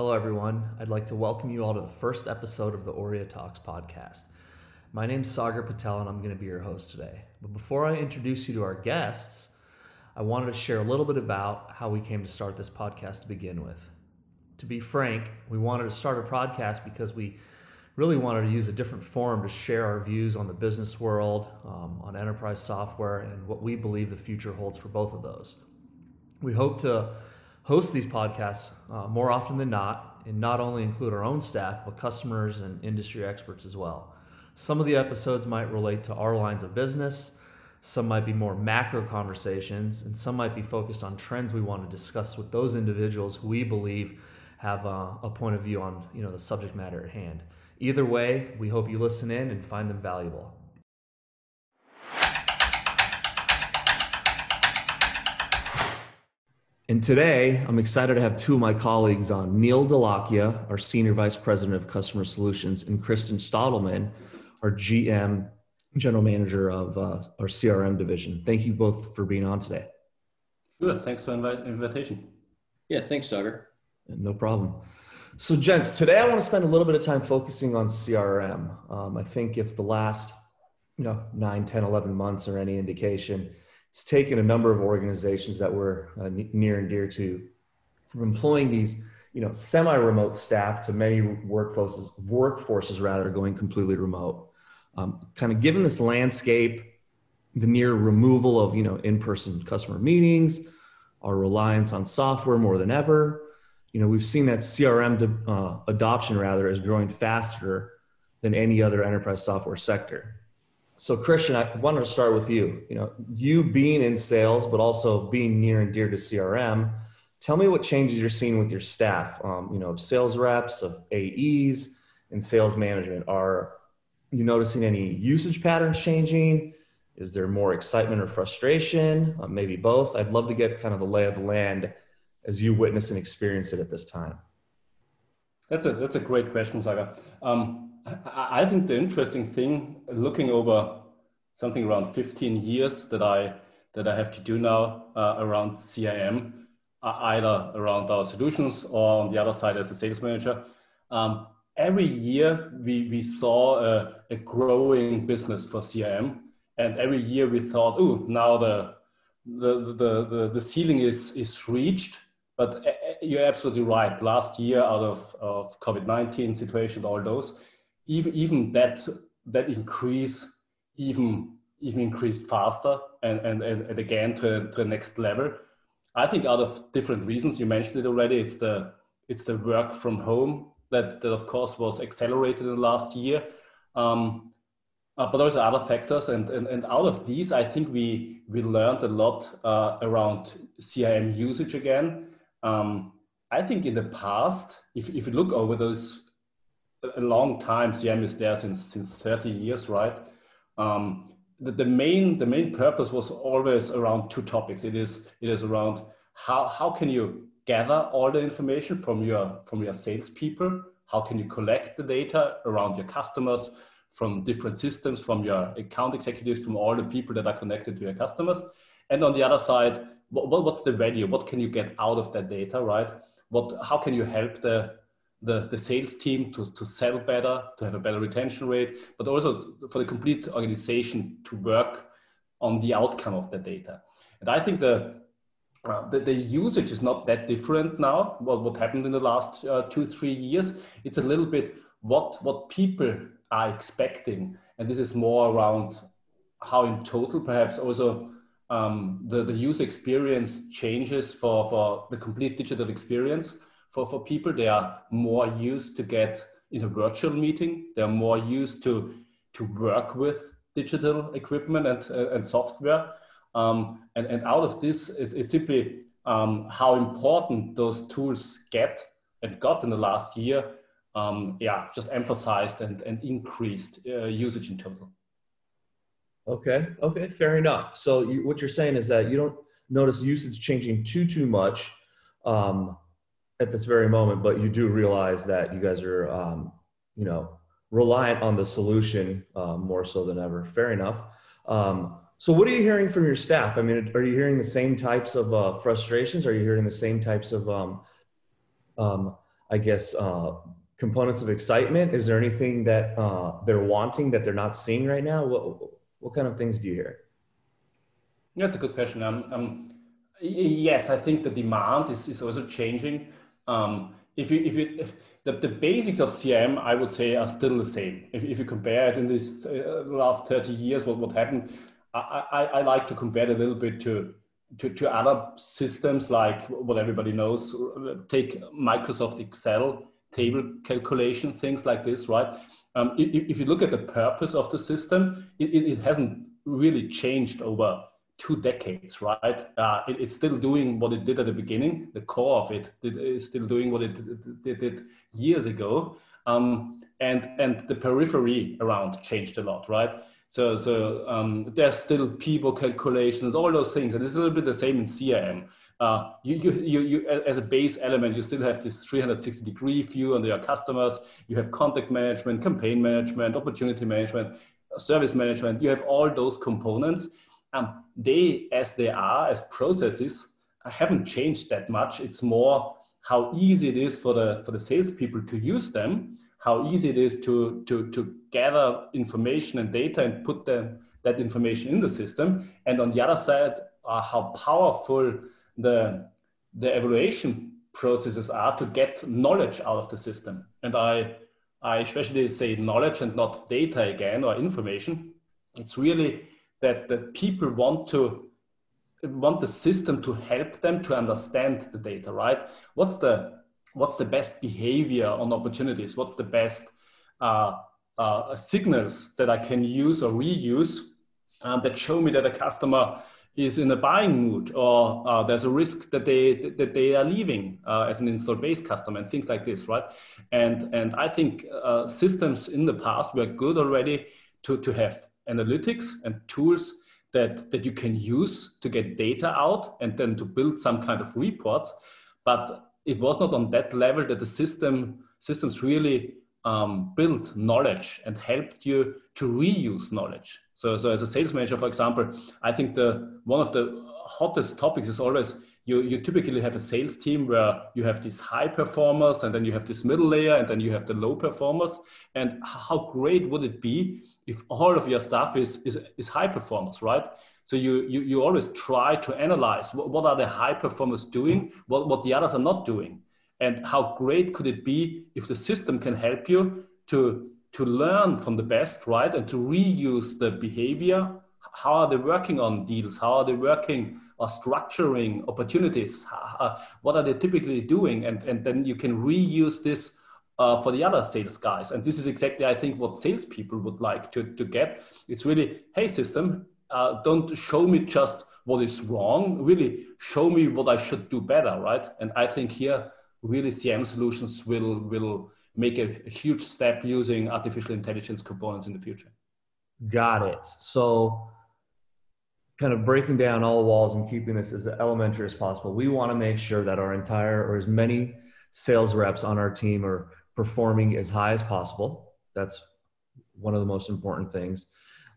Hello, everyone. I'd like to welcome you all to the first episode of the Aurea Talks podcast. My name's Sagar Patel, and I'm going to be your host today. But before I introduce you to our guests, I wanted to share a little bit about how we came to start this podcast to begin with. To be frank, we wanted to start a podcast because we really wanted to use a different forum to share our views on the business world, um, on enterprise software, and what we believe the future holds for both of those. We hope to host these podcasts uh, more often than not, and not only include our own staff, but customers and industry experts as well. Some of the episodes might relate to our lines of business, some might be more macro conversations, and some might be focused on trends we want to discuss with those individuals who we believe have uh, a point of view on you know the subject matter at hand. Either way, we hope you listen in and find them valuable. And today, I'm excited to have two of my colleagues on Neil Delakia, our Senior Vice President of Customer Solutions, and Christian Stottleman, our GM, General Manager of uh, our CRM division. Thank you both for being on today. Sure. Thanks for the invitation. Yeah, thanks, Sagar. No problem. So, gents, today I want to spend a little bit of time focusing on CRM. Um, I think if the last you know, 9, 10, 11 months are any indication, it's taken a number of organizations that were uh, near and dear to from employing these you know semi-remote staff to many workforces workforces rather going completely remote. Um, kind of given this landscape the near removal of you know in-person customer meetings our reliance on software more than ever you know we've seen that crm uh, adoption rather is growing faster than any other enterprise software sector so Christian, I wanted to start with you. You know, you being in sales, but also being near and dear to CRM. Tell me what changes you're seeing with your staff. Um, you know, of sales reps, of AEs, and sales management. Are you noticing any usage patterns changing? Is there more excitement or frustration? Uh, maybe both. I'd love to get kind of the lay of the land as you witness and experience it at this time. That's a that's a great question, Sagar. Um, I think the interesting thing, looking over something around 15 years that I that I have to do now uh, around CRM, uh, either around our solutions or on the other side as a sales manager. Um, every year we, we saw a, a, growing business for CRM, and every year we thought, oh, now the the, the, the, the ceiling is, is reached. But uh, uh, you're absolutely right. Last year, out of, of COVID 19 situation, all those, even even that that increase even even increased faster and and, and again to, to the next level i think out of different reasons you mentioned it already it's the it's the work from home that that of course was accelerated in the last year um, uh, but also other factors and, and and out of these i think we we learned a lot uh, around crm usage again um, i think in the past if, if you look over those a long time. CM is there since since 30 years, right? Um, the, the main the main purpose was always around two topics. It is it is around how how can you gather all the information from your from your salespeople? How can you collect the data around your customers from different systems, from your account executives, from all the people that are connected to your customers? And on the other side, what, what's the value? What can you get out of that data, right? What how can you help the the, the sales team to, to sell better, to have a better retention rate, but also for the complete organization to work on the outcome of the data. And I think the, uh, the, the, usage is not that different now. What, what happened in the last uh, two, three years, it's a little bit what, what people are expecting. And this is more around how in total, perhaps also um, the, the user experience changes for, for the complete digital experience for, for people. They are more used to get in a virtual meeting. They're more used to, to work with digital equipment and, uh, and software. Um, and, and out of this, it's, it's simply um, how important those tools get and got in the last year. Um, yeah, just emphasized and, and increased uh, usage in total. Okay, okay, fair enough. So you, what you're saying is that you don't notice usage changing too too much, um, at this very moment, but you do realize that you guys are, um, you know, reliant on the solution uh, more so than ever. Fair enough. Um, so, what are you hearing from your staff? I mean, are you hearing the same types of uh, frustrations? Are you hearing the same types of um, um, I guess, uh, components of excitement? Is there anything that uh, they're wanting that they're not seeing right now? What, what kind of things do you hear? That's a good question. Um, yes, I think the demand is, is also changing. Um, if you, if you, the, the basics of CRM, I would say, are still the same. If, if you compare it in this uh, last 30 years, what, what happened, I, I, I like to compare it a little bit to to, to other systems like what everybody knows take microsoft excel table calculation things like this right um, if, if, you look at the purpose of the system it, it, hasn't really changed over two decades right uh, it, it's still doing what it did at the beginning the core of it is still doing what it did, did years ago um, and and the periphery around changed a lot right so, so um, there's still people calculations, all those things, and it's a little bit the same in CRM. Uh, you, you, you, you, as a base element, you still have this 360 degree view on your customers. You have contact management, campaign management, opportunity management, service management. You have all those components. Um, they, as they are, as processes, haven't changed that much. It's more how easy it is for the for the salespeople to use them how easy it is to, to, to gather information and data and put the, that information in the system. And on the other side, uh, how powerful the, the evaluation processes are to get knowledge out of the system. And I, I especially say knowledge and not data again or information. It's really that, that people want to want the system to help them to understand the data, right? What's the what's the best behavior on opportunities? What's the best uh, uh, signals that I can use or reuse um, that show me that a customer is in a buying mood or uh, there's a risk that they that they are leaving uh, as an install base customer and things like this right and and i think uh, systems in the past were good already to to have analytics and tools that that you can use to get data out and then to build some kind of reports but it was not on that level that the system systems really um, built knowledge and helped you to reuse knowledge. So, so as a sales manager, for example, I think the one of the hottest topics is always you, you typically have a sales team where you have these high performers and then you have this middle layer and then you have the low performers. And how great would it be if all of your stuff is, is, is high performers, right? So you, you, you always try to analyze what, what are the high performers doing, what, what the others are not doing. And how great could it be if the system can help you to, to learn from the best, right? And to reuse the behavior. How are they working on deals? How are they working or structuring opportunities? what are they typically doing? And, and then you can reuse this uh, for the other sales guys. And this is exactly, I think, what salespeople would like to, to get. It's really, hey, system, uh, don't show me just what is wrong really show me what i should do better right and i think here really cm solutions will will make a, a huge step using artificial intelligence components in the future got it so kind of breaking down all walls and keeping this as elementary as possible we want to make sure that our entire or as many sales reps on our team are performing as high as possible that's one of the most important things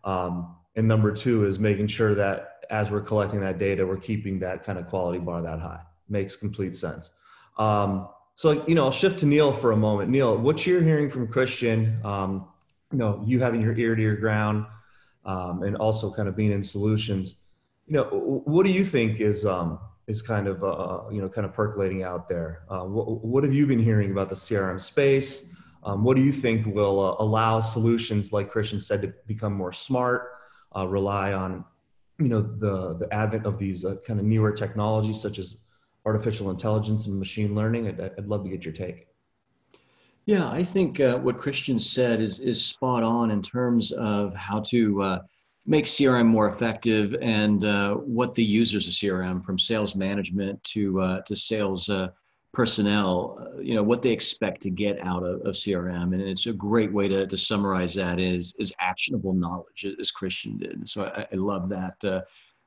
um, and number two is making sure that as we're collecting that data, we're keeping that kind of quality bar that high. Makes complete sense. Um, so, you know, I'll shift to Neil for a moment. Neil, what you're hearing from Christian, um, you know, you having your ear to your ground um, and also kind of being in solutions, you know, what do you think is, um, is kind of, uh, you know, kind of percolating out there? Uh, what, what, have you been hearing about the CRM space? Um, what do you think will uh, allow solutions, like Christian said, to become more smart, uh, rely on you know the the advent of these uh, kind of newer technologies such as artificial intelligence and machine learning I'd, I'd love to get your take yeah i think uh, what christian said is is spot on in terms of how to uh, make crm more effective and uh, what the users of crm from sales management to uh, to sales personnel, uh, you know, what they expect to get out of, of CRM. And it's a great way to, to summarize that is, is actionable knowledge, as Christian did. So I, I love that. Uh,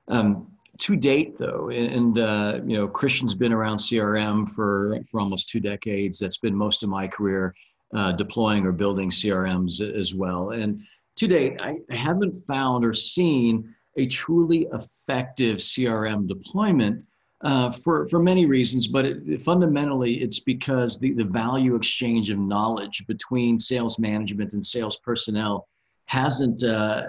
um, to date, though, and, uh, you know, Christian's been around CRM for, for almost two decades. That's been most of my career uh, deploying or building CRMs as well. And to date, I haven't found or seen a truly effective CRM deployment uh, for, for many reasons, but it, fundamentally it's because the, the value exchange of knowledge between sales management and sales personnel hasn't, uh,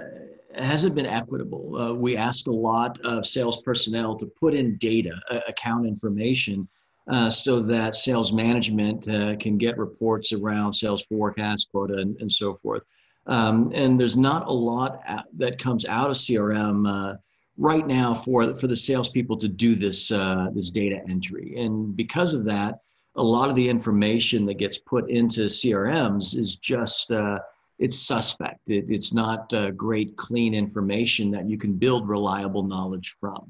hasn't been equitable. Uh, we ask a lot of sales personnel to put in data, account information, uh, so that sales management uh, can get reports around sales forecast, quota, and, and so forth. Um, and there's not a lot that comes out of CRM uh, right now for for the salespeople to do this uh, this data entry. And because of that, a lot of the information that gets put into CRMs is just uh, it's suspect. It, it's not uh, great, clean information that you can build reliable knowledge from.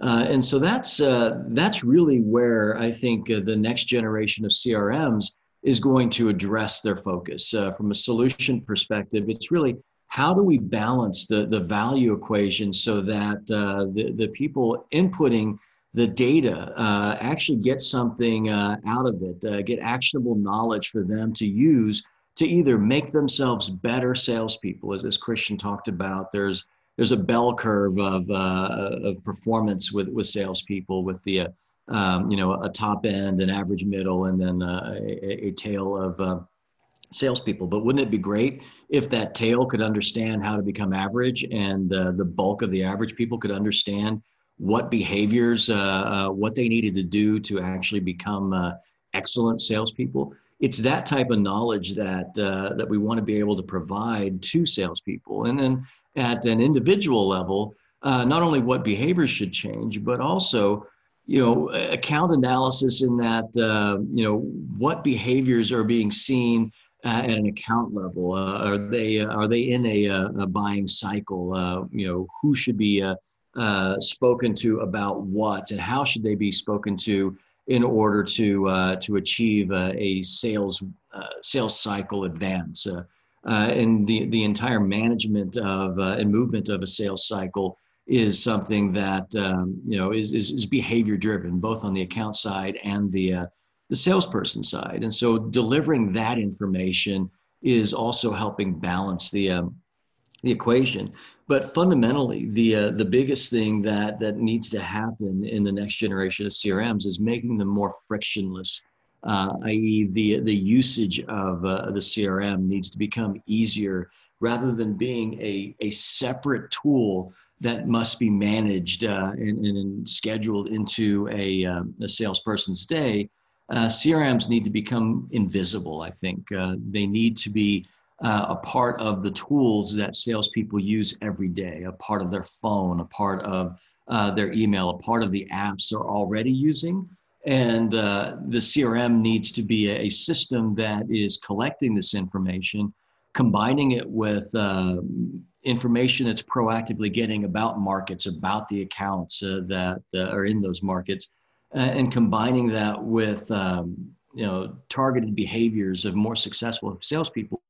Uh, and so that's uh, that's really where I think uh, the next generation of CRMs is going to address their focus uh, from a solution perspective. It's really how do we balance the the value equation so that uh, the the people inputting the data actually get something out of it, get actionable knowledge for them to use to either make themselves better salespeople, as, as Christian talked about. There's there's a bell curve of uh, of performance with with salespeople, with the uh, um, you know a top end, an average middle, and then uh, a, a, tail of uh, salespeople. But wouldn't it be great if that tail could understand how to become average, and uh, the bulk of the average people could understand what behaviors, uh, what they needed to do to actually become excellent salespeople? It's that type of knowledge that uh, that we want to be able to provide to salespeople, and then at an individual level, uh, not only what behaviors should change, but also you know account analysis in that uh, you know what behaviors are being seen at an account level. Uh, are they are they in a, a buying cycle? Uh, you know who should be uh, spoken to about what, and how should they be spoken to? In order to uh, to achieve uh, a sales uh, sales cycle advance. Uh, uh, and the the entire management of and movement of a sales cycle is something that um, you know is, is, is behavior driven, both on the account side and the the salesperson side. And so delivering that information is also helping balance the um, the equation. But fundamentally, the uh, the biggest thing that that needs to happen in the next generation of CRMs is making them more frictionless. Uh, i.e., the the usage of uh, the CRM needs to become easier rather than being a a separate tool that must be managed uh, and, and, scheduled into a, um, a salesperson's day. Uh, CRMs need to become invisible. I think they need to be uh, a part of the tools that salespeople use every day, a part of their phone, a part of uh, their email, a part of the apps they're already using. And uh, the CRM needs to be a, system that is collecting this information, combining it with uh, information that's proactively getting about markets, about the accounts uh, that uh, are in those markets, and combining that with um, you know targeted behaviors of more successful salespeople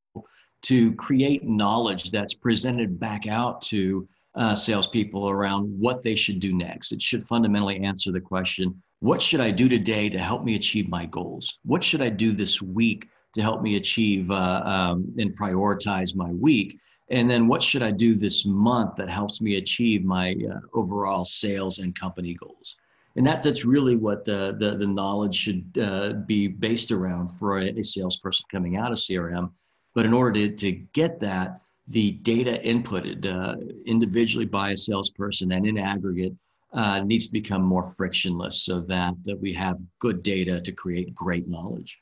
to create knowledge that's presented back out to uh, salespeople around what they should do next. It should fundamentally answer the question what should I do today to help me achieve my goals? What should I do this week to help me achieve uh, um, and prioritize my week? And then what should I do this month that helps me achieve my uh, overall sales and company goals? And that, that's really what the, the, the knowledge should uh, be based around for a, a salesperson coming out of CRM but in order to, to get that, the data inputted uh, individually by a salesperson and in aggregate uh, needs to become more frictionless so that, that we have good data to create great knowledge.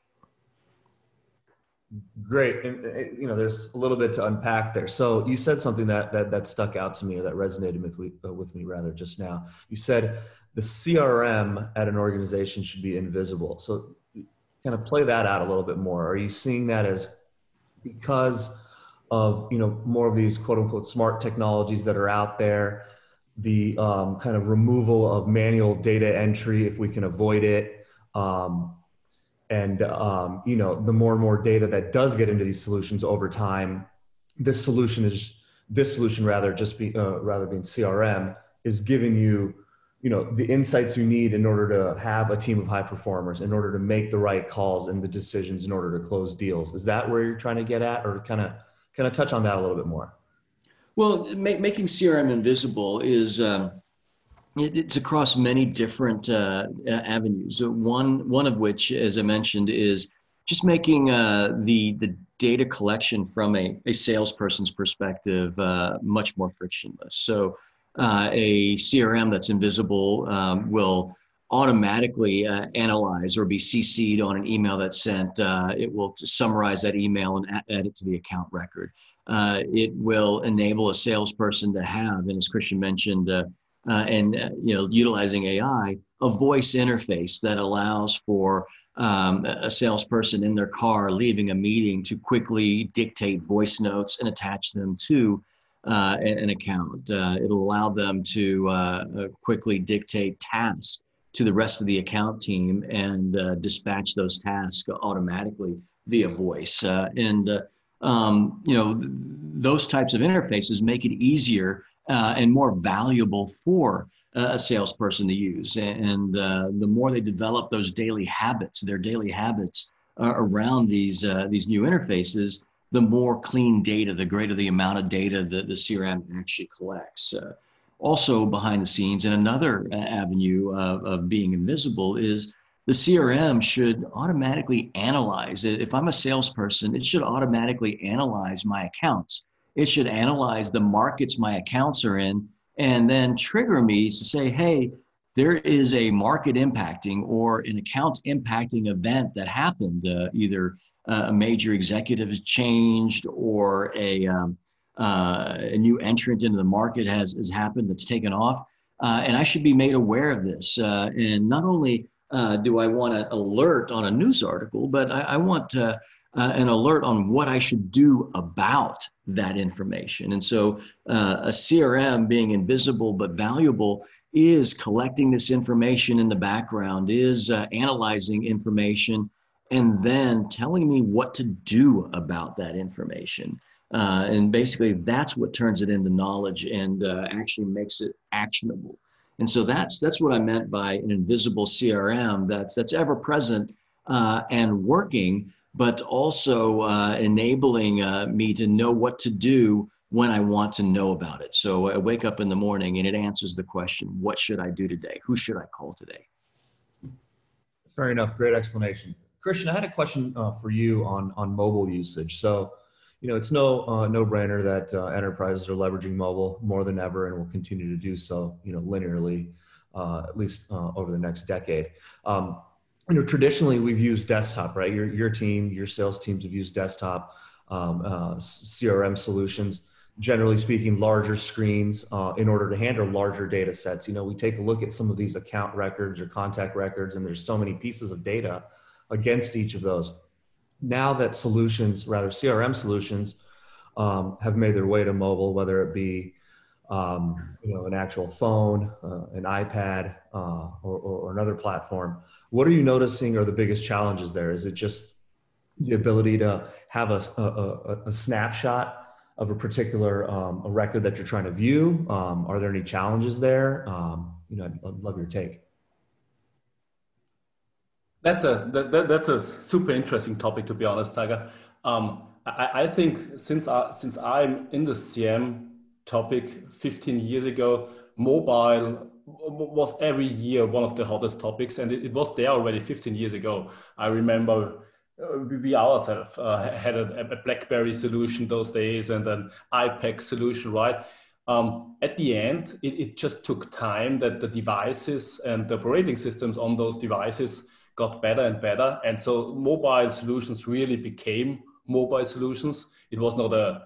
Great, and you know, there's a little bit to unpack there. So you said something that that, that stuck out to me, or that resonated with me, uh, with me rather just now. You said the CRM at an organization should be invisible. So kind of play that out a little bit more. Are you seeing that as because of you know more of these quote unquote smart technologies that are out there the um, kind of removal of manual data entry if we can avoid it um, and um, you know the more and more data that does get into these solutions over time this solution is this solution rather just be uh, rather being crm is giving you you know the insights you need in order to have a team of high performers in order to make the right calls and the decisions in order to close deals is that where you're trying to get at or kind of kind of touch on that a little bit more well ma- making crm invisible is um, It, it's across many different uh, avenues. One one of which, as I mentioned, is just making uh, the the data collection from a, a salesperson's perspective uh, much more frictionless. So uh, a CRM that's invisible um, will automatically uh, analyze or be CC'd on an email that's sent. Uh, it will summarize that email and add it to the account record. Uh, it will enable a salesperson to have, and as Christian mentioned, uh, uh, and you know, utilizing AI, a voice interface that allows for um, a salesperson in their car leaving a meeting to quickly dictate voice notes and attach them to uh, an account. Uh, it'll allow them to uh, uh, quickly dictate tasks to the rest of the account team and uh, dispatch those tasks automatically via voice. And um, you know those types of interfaces make it easier and more valuable for a salesperson to use. And uh, the more they develop those daily habits, their daily habits around these uh, these new interfaces, the more clean data, the greater the amount of data that the CRM actually collects. Uh, also, behind the scenes, and another uh, avenue of, of being invisible is the CRM should automatically analyze it. If I'm a salesperson, it should automatically analyze my accounts. It should analyze the markets my accounts are in and then trigger me to say, hey, there is a market impacting or an account impacting event that happened. Uh, either uh, a major executive has changed or a, um, uh, a new entrant into the market has, has happened that's taken off. Uh, and I should be made aware of this. Uh, and not only uh, do I want an alert on a news article, but I, I want an alert on what I should do about that information. And so uh, a CRM being invisible but valuable is collecting this information in the background, is uh, analyzing information, and then telling me what to do about that information. Uh, and basically, that's what turns it into knowledge and uh, actually makes it actionable. And so that's that's what I meant by an invisible CRM that's that's ever present uh, and working but also uh, enabling uh, me to know what to do when I want to know about it. So I wake up in the morning and it answers the question, what should I do today? Who should I call today? Fair enough. Great explanation. Christian, I had a question uh, for you on, on mobile usage. So, you know, it's no uh, no brainer that uh, enterprises are leveraging mobile more than ever and will continue to do so, you know, linearly, uh, at least over the next decade. Um, you know, traditionally we've used desktop, right? Your your team, your sales teams have used desktop um, uh, CRM solutions. Generally speaking, larger screens uh, in order to handle larger data sets. You know, we take a look at some of these account records or contact records, and there's so many pieces of data against each of those. Now that solutions, rather CRM solutions, um, have made their way to mobile, whether it be um, you know an actual phone, uh, an iPad, uh, or, or, another platform. What are you noticing are the biggest challenges there? Is it just the ability to have a, a, a snapshot of a particular um, a record that you're trying to view? Um, are there any challenges there? Um, you know, I'd, I'd, love your take. That's a that, that's a super interesting topic, to be honest, Tiger. Um, I, I, think since I, since I'm in the CM topic 15 years ago, mobile was every year one of the hottest topics, and it, it was there already 15 years ago. I remember we ourselves uh, had a, a, BlackBerry solution those days and an iPAQ solution, right? Um, at the end, it, it, just took time that the devices and the operating systems on those devices got better and better. And so mobile solutions really became mobile solutions. It was not a,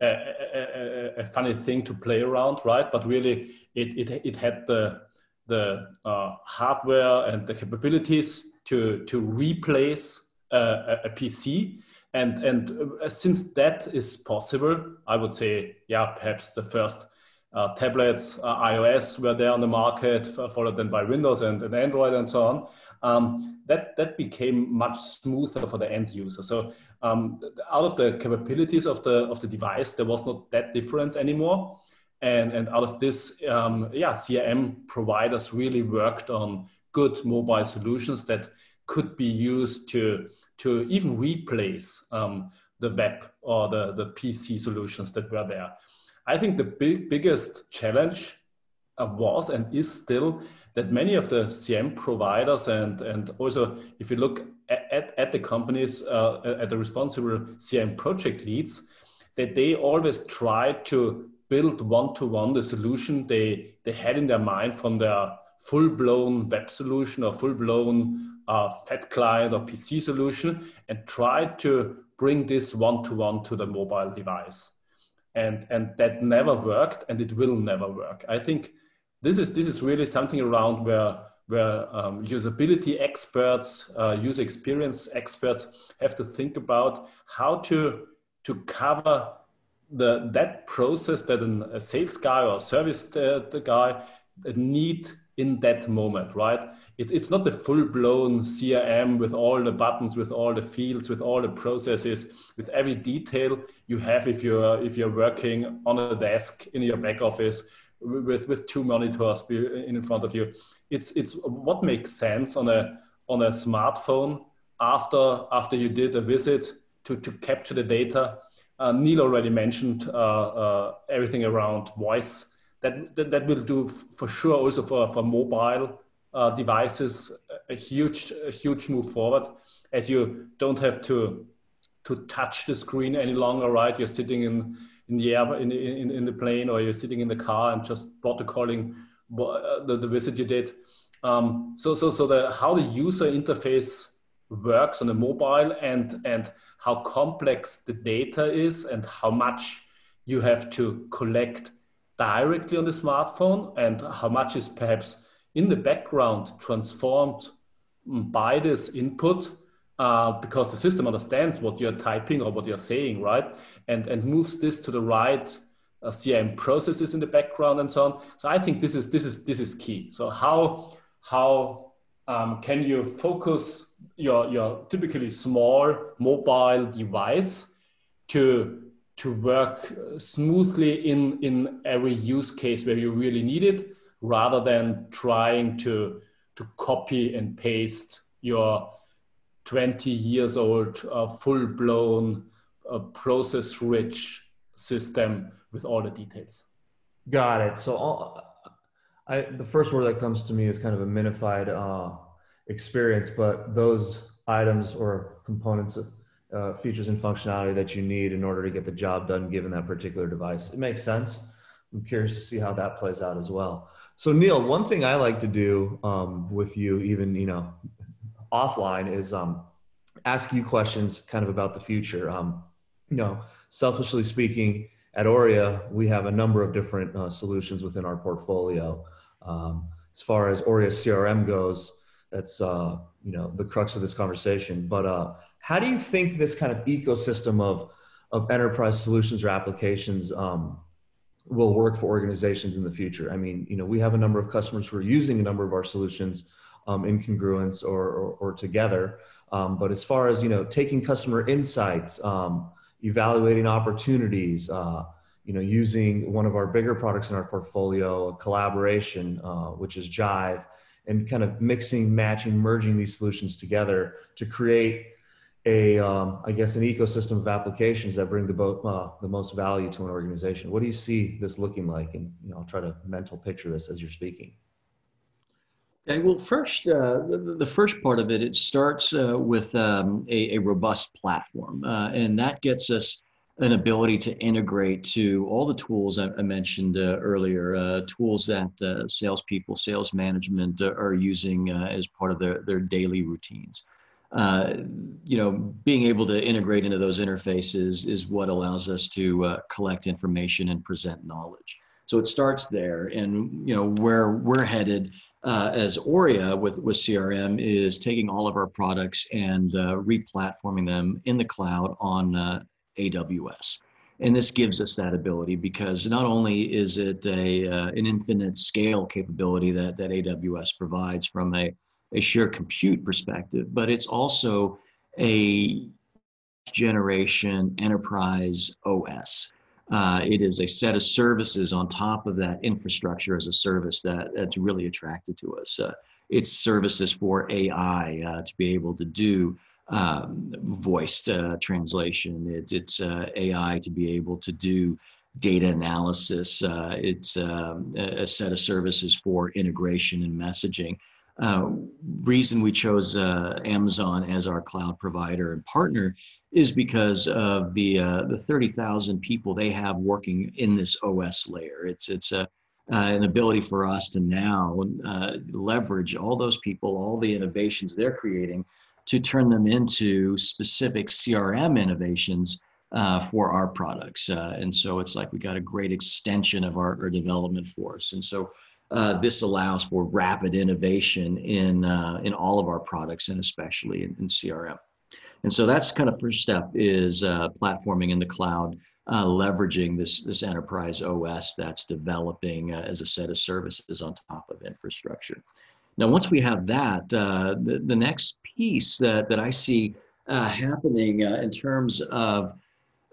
a, a, a funny thing to play around, right? But really, it, it, it had the, the uh, hardware and the capabilities to, to replace a, a PC. And, and uh, since that is possible, I would say, yeah, perhaps the first uh, tablets, uh, iOS were there on the market, followed then by Windows and, and Android and so on. Um, that that became much smoother for the end user. So um, out of the capabilities of the of the device, there was not that difference anymore. And, and out of this, um, yeah, CRM providers really worked on good mobile solutions that could be used to, to even replace um, the web or the, the PC solutions that were there. I think the big, biggest challenge uh, was and is still that many of the CM providers and and also if you look at, at the companies uh, at the responsible CM project leads, that they always try to build one-to-one the solution they they had in their mind from their full-blown web solution or full-blown uh, fat client or PC solution and try to bring this one-to-one to the mobile device. And, and that never worked and it will never work. I think this is, this is really something around where, where um, usability experts, uh, user experience experts have to think about how to, to cover the, that process that an, a sales guy or a service uh, guy need in that moment, right? It's, it's not the full blown CRM with all the buttons, with all the fields, with all the processes, with every detail you have if you're, if you're working on a desk in your back office with, with two monitors in front of you. It's, it's what makes sense on a, on a smartphone after, after you did a visit to, to capture the data. Uh, Neil already mentioned uh, uh, everything around voice that, that, that will do for sure also for, for mobile uh, devices a huge a huge move forward. As you don't have to to touch the screen any longer right? You're sitting in in the air in, in, in the plane or you're sitting in the car and just protocoling the, the visit you did. Um, so so so the how the user interface works on a mobile and and how complex the data is and how much you have to collect directly on the smartphone and how much is perhaps in the background transformed by this input uh, because the system understands what you're typing or what you're saying, right? And, and moves this to the right uh, CRM processes in the background and so on. So I think this is, this is, this is key. So how, how um, can you focus your, your typically small mobile device to to work smoothly in, in every use case where you really need it, rather than trying to, to copy and paste your 20 years old, uh, full blown, uh, process rich system with all the details. Got it. So, all, I, the first word that comes to me is kind of a minified uh, experience, but those items or components uh, features and functionality that you need in order to get the job done given that particular device. It makes sense. I'm curious to see how that plays out as well. So Neil, one thing I like to do um, with you, even you know, offline, is um, ask you questions kind of about the future. Um, you know, selfishly speaking, at Aurea, we have a number of different uh, solutions within our portfolio. Um, as far as Aurea CRM goes, that's uh, you know the crux of this conversation. But uh, how do you think this kind of ecosystem of of enterprise solutions or applications um, will work for organizations in the future? I mean, you know, we have a number of customers who are using a number of our solutions um, in congruence or or, or together. Um, but as far as you know, taking customer insights, um, evaluating opportunities. Uh, you know, using one of our bigger products in our portfolio, collaboration, uh, which is Jive, and kind of mixing, matching, merging these solutions together to create a, um, I guess, an ecosystem of applications that bring the, bo- uh, the most value to an organization. What do you see this looking like? And you know, I'll try to mental picture this as you're speaking. Okay, well, first, uh, the, the, first part of it, it starts uh, with um, a, a, robust platform, uh, and that gets us an ability to integrate to all the tools I, I mentioned uh, earlier, uh, tools that salespeople, sales management are using as part of their, their daily routines. Uh, you know, being able to integrate into those interfaces is what allows us to collect information and present knowledge. So it starts there, and you know where we're headed as Aurea with with CRM is taking all of our products and replatforming them in the cloud on AWS. And this gives us that ability because not only is it a, uh, an infinite scale capability that, that AWS provides from a, a sheer compute perspective, but it's also a generation enterprise OS. Uh, it is a set of services on top of that infrastructure as a service that, that's really attracted to us. Uh, it's services for AI uh, to be able to do um, voiced uh, translation. It's, it's uh, AI to be able to do data analysis. Uh, it's um, a set of services for integration and messaging. Uh, reason we chose uh, Amazon as our cloud provider and partner is because of the uh, the 30,000 people they have working in this OS layer. It's it's a uh, an ability for us to now uh, leverage all those people, all the innovations they're creating, to turn them into specific CRM innovations uh, for our products. And so it's like we got a great extension of our, our development force. And so uh, this allows for rapid innovation in uh, in all of our products and especially in, in, CRM. And so that's kind of first step is platforming in the cloud uh, leveraging this, this enterprise OS that's developing uh, as a set of services on top of infrastructure. Now, once we have that, uh, the, the next piece that, that I see uh, happening uh, in terms of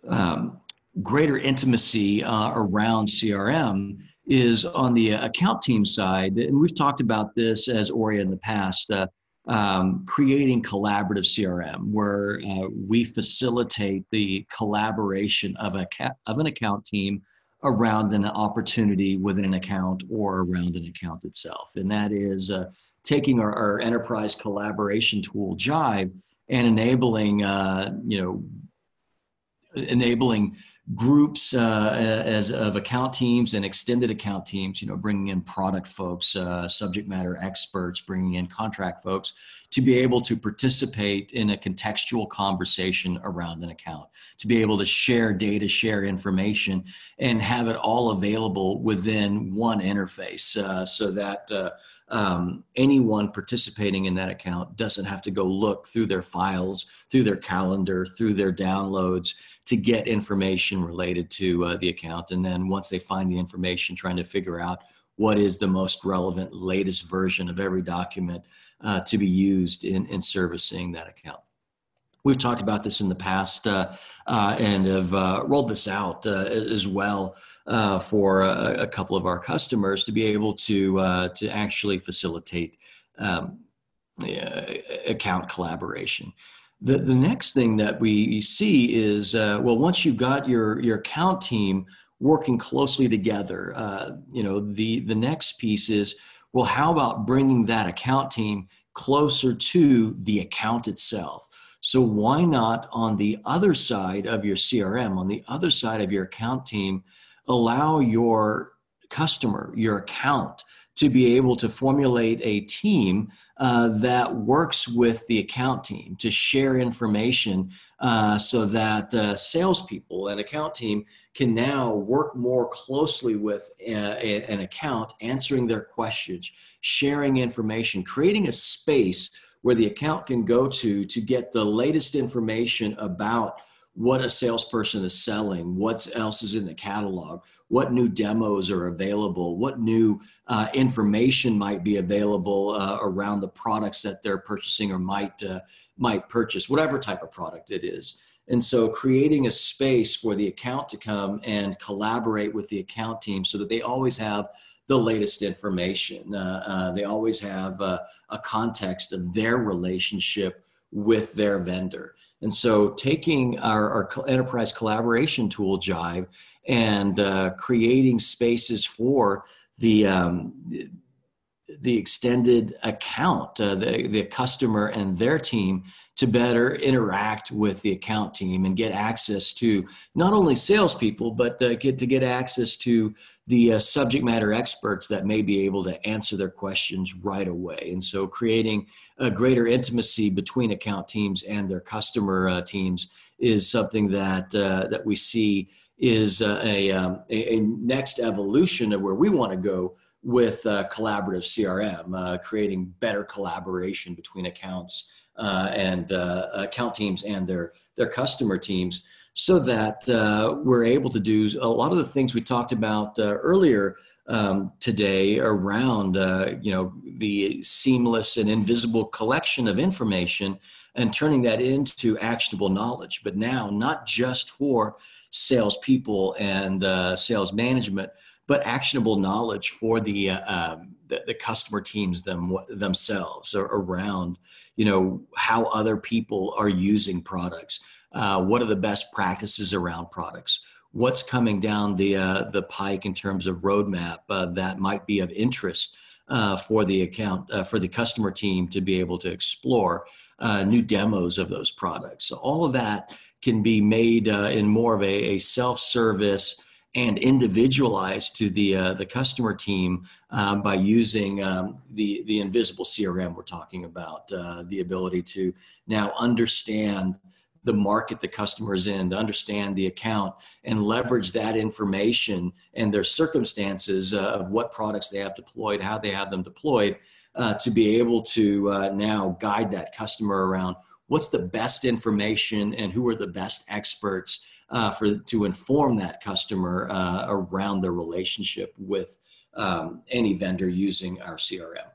um, greater intimacy uh, around CRM is on the account team side. And we've talked about this as Aurea in the past um, creating collaborative CRM, where uh, we facilitate the collaboration of a of an account team around an opportunity within an account or around an account itself, and that is uh, taking our, our, enterprise collaboration tool Jive and enabling uh, you know enabling groups uh, as of account teams and extended account teams you know bringing in product folks uh, subject matter experts bringing in contract folks to be able to participate in a contextual conversation around an account to be able to share data share information and have it all available within one interface uh, so that uh, um, anyone participating in that account doesn't have to go look through their files through their calendar through their downloads to get information related to uh, the account. And then once they find the information, trying to figure out what is the most relevant, latest version of every document uh, to be used in, in servicing that account. We've talked about this in the past uh, uh and have uh, rolled this out uh, as well for a, a, couple of our customers to be able to, to actually facilitate um, account collaboration. The, the next thing that we see is uh, well, once you've got your, your account team working closely together, uh, you know, the, the next piece is well, how about bringing that account team closer to the account itself? So, why not on the other side of your CRM, on the other side of your account team, allow your customer, your account, to be able to formulate a team uh, that works with the account team to share information uh, so that uh, salespeople and account team can now work more closely with a, a, an account, answering their questions, sharing information, creating a space where the account can go to to get the latest information about what a salesperson is selling, what else is in the catalog, what new demos are available, what new uh, information might be available uh, around the products that they're purchasing or might uh, might purchase, whatever type of product it is. And so, creating a space for the account to come and collaborate with the account team so that they always have the latest information. Uh, uh, they always have uh, a context of their relationship with their vendor. And so taking our, our enterprise collaboration tool, Jive, and uh, creating spaces for the um, the extended account, uh, the, the customer and their team to better interact with the account team and get access to not only salespeople, but uh, get to get access to the uh, subject matter experts that may be able to answer their questions right away. And so creating a greater intimacy between account teams and their customer uh, teams is something that, uh, that we see is uh, a, um, a, a next evolution of where we want to go with uh, collaborative CRM, uh, creating better collaboration between accounts uh, and uh, account teams and their their customer teams, so that uh, we're able to do a lot of the things we talked about uh, earlier um, today around you know the seamless and invisible collection of information and turning that into actionable knowledge. But now, not just for salespeople and sales management but actionable knowledge for the uh, um, the, the, customer teams them themselves around you know how other people are using products uh, what are the best practices around products what's coming down the uh, the pike in terms of roadmap uh, that might be of interest uh, for the account uh, for the customer team to be able to explore uh, new demos of those products. So all of that can be made uh, in more of a, a self-service and individualized to the uh, the customer team um, by using um, the the invisible CRM we're talking about, uh, the ability to now understand the market the customer is in, to understand the account, and leverage that information and their circumstances uh, of what products they have deployed, how they have them deployed, uh, to be able to uh, now guide that customer around what's the best information and who are the best experts uh, for to inform that customer uh, around their relationship with um, any vendor using our CRM.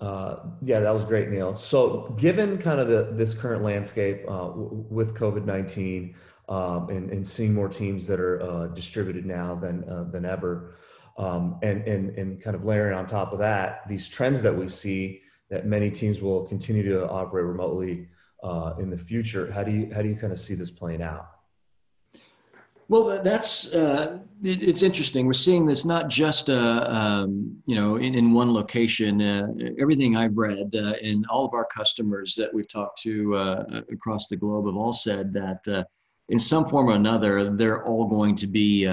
Uh, yeah, that was great, Neil. So, given kind of the this current landscape uh, w- with COVID nineteen um, and, and seeing more teams that are uh, distributed now than uh, than ever, um, and and and kind of layering on top of that these trends that we see that many teams will continue to operate remotely uh, in the future. How do you how do you kind of see this playing out? Well, that's uh, it, it's interesting. We're seeing this not just uh, um, you know in, in one location. Uh, everything I've read uh, and all of our customers that we've talked to uh, across the globe have all said that uh, in some form or another they're all going to be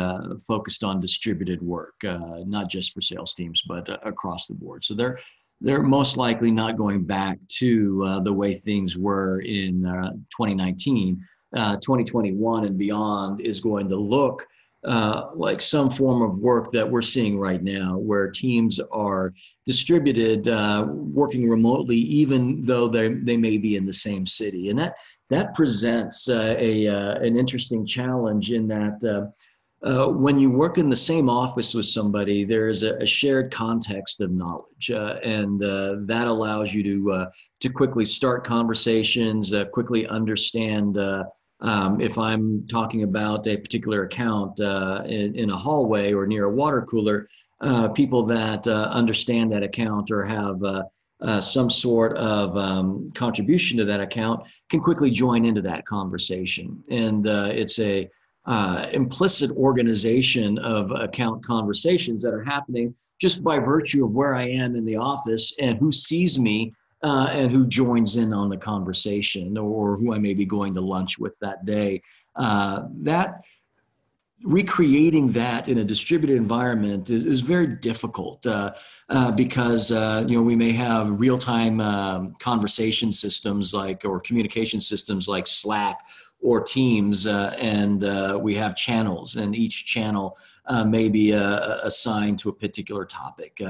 focused on distributed work, not just for sales teams but across the board. So they're they're most likely not going back to the way things were in 2019 uh, 2021 and beyond is going to look uh, like some form of work that we're seeing right now, where teams are distributed, uh, working remotely, even though they they may be in the same city, and that that presents uh, a uh, an interesting challenge in that. Uh, uh, when you work in the same office with somebody, there is a, a shared context of knowledge, and that allows you to to quickly start conversations, quickly understand um, if I'm talking about a particular account uh, in, in, a hallway or near a water cooler, uh, people that uh, understand that account or have uh, uh, some sort of um, contribution to that account can quickly join into that conversation. And uh, it's a implicit organization of account conversations that are happening just by virtue of where I am in the office and who sees me uh, and who joins in on the conversation or who I may be going to lunch with that day. Uh, that recreating that in a distributed environment is, is very difficult uh, uh, because uh, you know we may have real-time um, conversation systems like or communication systems like slack or teams uh, and uh, we have channels and each channel uh, may be assigned to a particular topic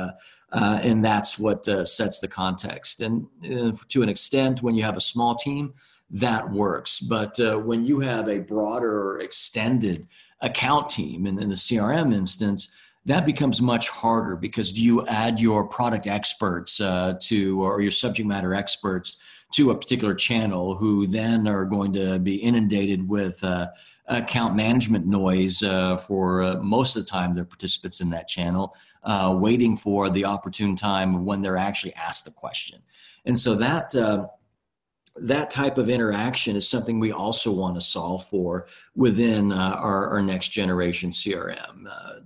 uh, and that's what uh, sets the context. And, to an extent, when you have a small team, that works. But uh, when you have a broader extended account team, and in the CRM instance, that becomes much harder because do you add your product experts uh, to or your subject matter experts to a particular channel who then are going to be inundated with uh, account management noise uh, for uh, most of the time they're participants in that channel uh, waiting for the opportune time when they're actually asked the question. And so that uh, that type of interaction is something we also want to solve for within uh, our, our, next generation crm uh,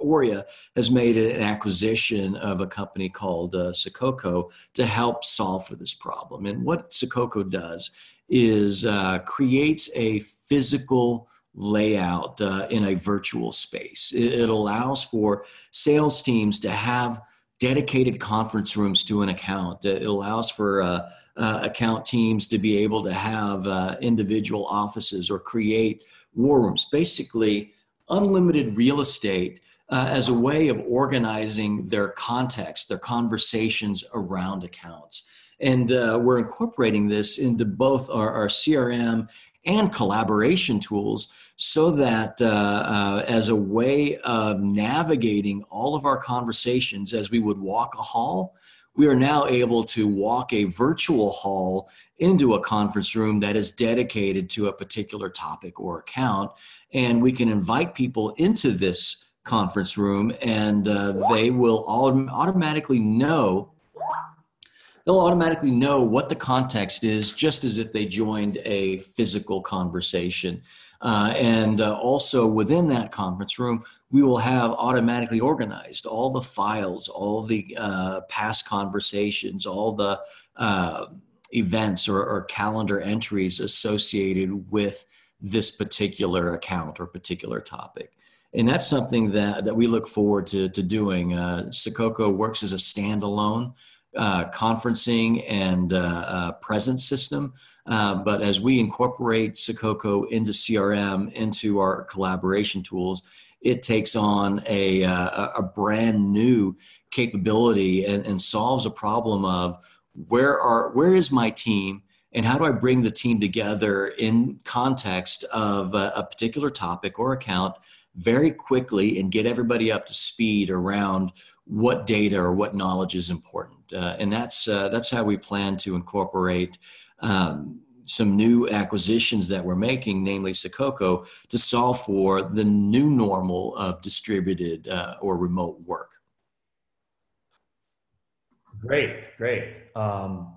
Aurea has made an acquisition of a company called uh, Sococo to help solve for this problem. And what Sococo does is uh, creates a physical layout uh, in a virtual space. It, it, allows for sales teams to have dedicated conference rooms to an account. It allows for uh, uh, account teams to be able to have uh, individual offices or create war rooms. Basically, unlimited real estate uh, as a way of organizing their context, their conversations around accounts. And uh, we're incorporating this into both our, our, CRM and collaboration tools so that uh, uh, as a way of navigating all of our conversations as we would walk a hall, we are now able to walk a virtual hall into a conference room that is dedicated to a particular topic or account. And we can invite people into this conference room and uh, they will all automatically know they'll automatically know what the context is just as if they joined a physical conversation Uh, and uh, also within that conference room, we will have automatically organized all the files, all the uh, past conversations, all the uh, events or, or, calendar entries associated with this particular account or particular topic. And that's something that, that we look forward to, to doing. Uh, Sococo works as a standalone uh, conferencing and uh, uh, presence system. Uh, but as we incorporate Sococo into CRM, into our collaboration tools, it takes on a, uh, a brand new capability and, and solves a problem of where are where is my team and how do I bring the team together in context of a, a particular topic or account very quickly and get everybody up to speed around what data or what knowledge is important. Uh, and that's, uh, that's how we plan to incorporate um, some new acquisitions that we're making, namely Sococo, to solve for the new normal of distributed uh, or remote work. Great, great. Um,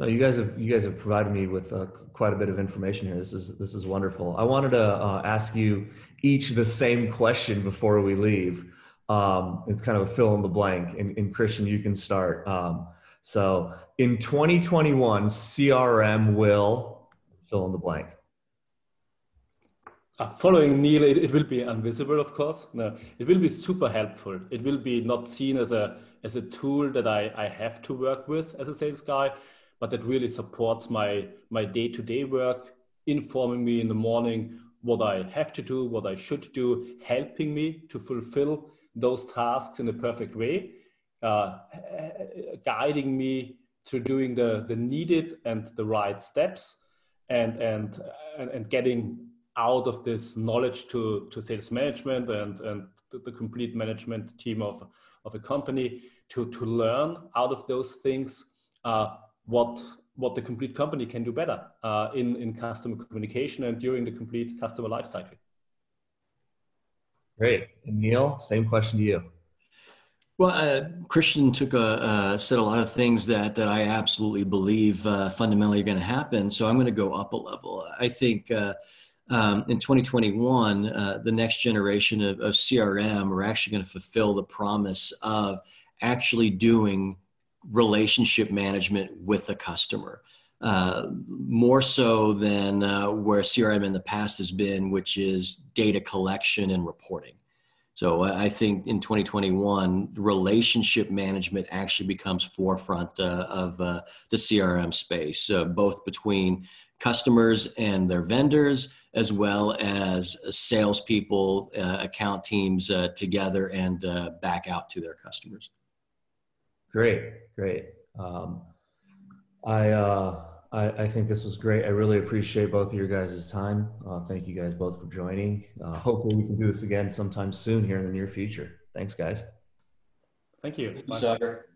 you guys have you guys have provided me with uh, quite a bit of information here. This is this is wonderful. I wanted to uh, ask you each the same question before we leave. Um, it's kind of a fill in the blank. And, and Christian, you can start. Um, so in 2021, CRM will fill in the blank. Uh, following Neil, it, it, will be invisible, of course. No, it will be super helpful. It will be not seen as a as a tool that I, I have to work with as a sales guy, but that really supports my my day to day work, informing me in the morning what I have to do, what I should do, helping me to fulfill those tasks in a perfect way, uh, guiding me to doing the, the needed and the right steps and, and, and, and getting out of this knowledge to, to sales management and, and the complete management team of, of a company to, to learn out of those things uh, what, what the complete company can do better uh, in, in customer communication and during the complete customer lifecycle. Great. And Neil, same question to you. Well, uh, Christian took a uh, said a lot of things that that I absolutely believe uh, fundamentally are going to happen. So I'm going to go up a level. I think uh, um, in 2021, uh, the next generation of, of CRM are actually going to fulfill the promise of actually doing relationship management with the customer. Uh, more so than uh, where CRM in the past has been, which is data collection and reporting. So I think in 2021, relationship management actually becomes forefront uh, of uh, the CRM space, uh, both between customers and their vendors, as well as salespeople, account teams together and back out to their customers. Great, great. Um, I, uh, I, I, think this was great. I really appreciate both of your guys' time. Uh, thank you guys both for joining. Uh, hopefully, we can do this again sometime soon here in the near future. Thanks, guys. Thank you. Thank you